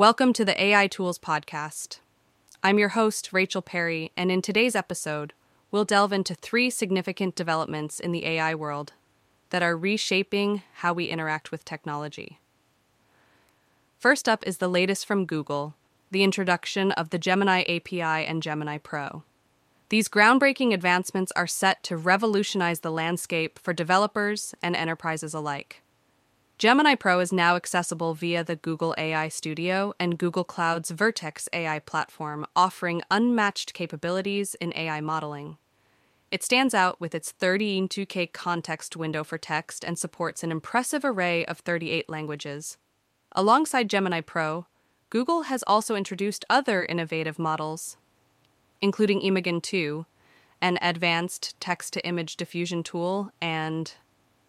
Welcome to the AI Tools Podcast. I'm your host, Rachel Perry, and in today's episode, we'll delve into three significant developments in the AI world that are reshaping how we interact with technology. First up is the latest from Google the introduction of the Gemini API and Gemini Pro. These groundbreaking advancements are set to revolutionize the landscape for developers and enterprises alike. Gemini Pro is now accessible via the Google AI Studio and Google Cloud's Vertex AI platform, offering unmatched capabilities in AI modeling. It stands out with its 30 2K context window for text and supports an impressive array of 38 languages. Alongside Gemini Pro, Google has also introduced other innovative models, including Imagen 2, an advanced text to image diffusion tool, and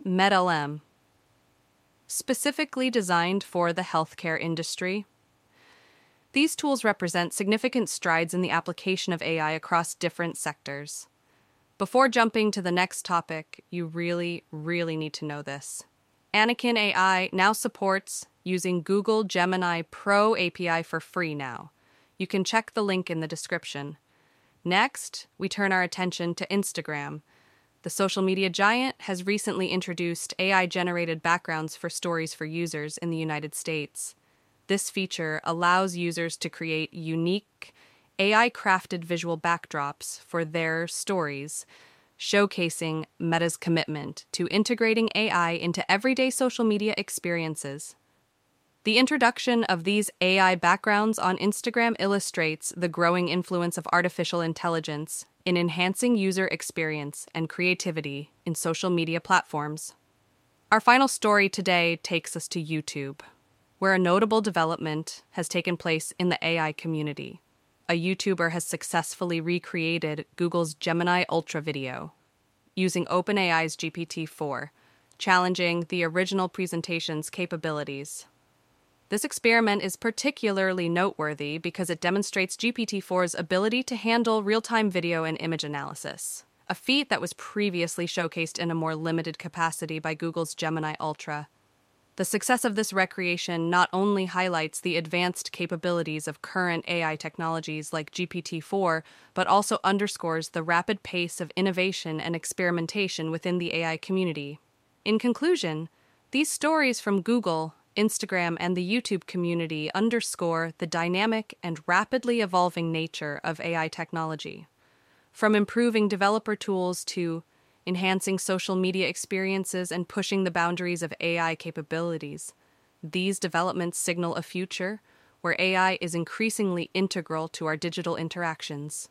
MedLM specifically designed for the healthcare industry. These tools represent significant strides in the application of AI across different sectors. Before jumping to the next topic, you really, really need to know this. Anakin AI now supports using Google Gemini Pro API for free now. You can check the link in the description. Next, we turn our attention to Instagram, the social media giant has recently introduced AI generated backgrounds for stories for users in the United States. This feature allows users to create unique, AI crafted visual backdrops for their stories, showcasing Meta's commitment to integrating AI into everyday social media experiences. The introduction of these AI backgrounds on Instagram illustrates the growing influence of artificial intelligence in enhancing user experience and creativity in social media platforms. Our final story today takes us to YouTube, where a notable development has taken place in the AI community. A YouTuber has successfully recreated Google's Gemini Ultra video using OpenAI's GPT 4, challenging the original presentation's capabilities. This experiment is particularly noteworthy because it demonstrates GPT 4's ability to handle real time video and image analysis, a feat that was previously showcased in a more limited capacity by Google's Gemini Ultra. The success of this recreation not only highlights the advanced capabilities of current AI technologies like GPT 4, but also underscores the rapid pace of innovation and experimentation within the AI community. In conclusion, these stories from Google Instagram, and the YouTube community underscore the dynamic and rapidly evolving nature of AI technology. From improving developer tools to enhancing social media experiences and pushing the boundaries of AI capabilities, these developments signal a future where AI is increasingly integral to our digital interactions.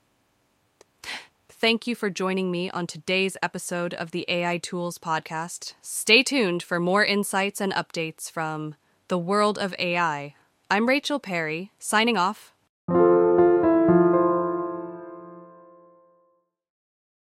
Thank you for joining me on today's episode of the AI Tools Podcast. Stay tuned for more insights and updates from the world of AI. I'm Rachel Perry, signing off.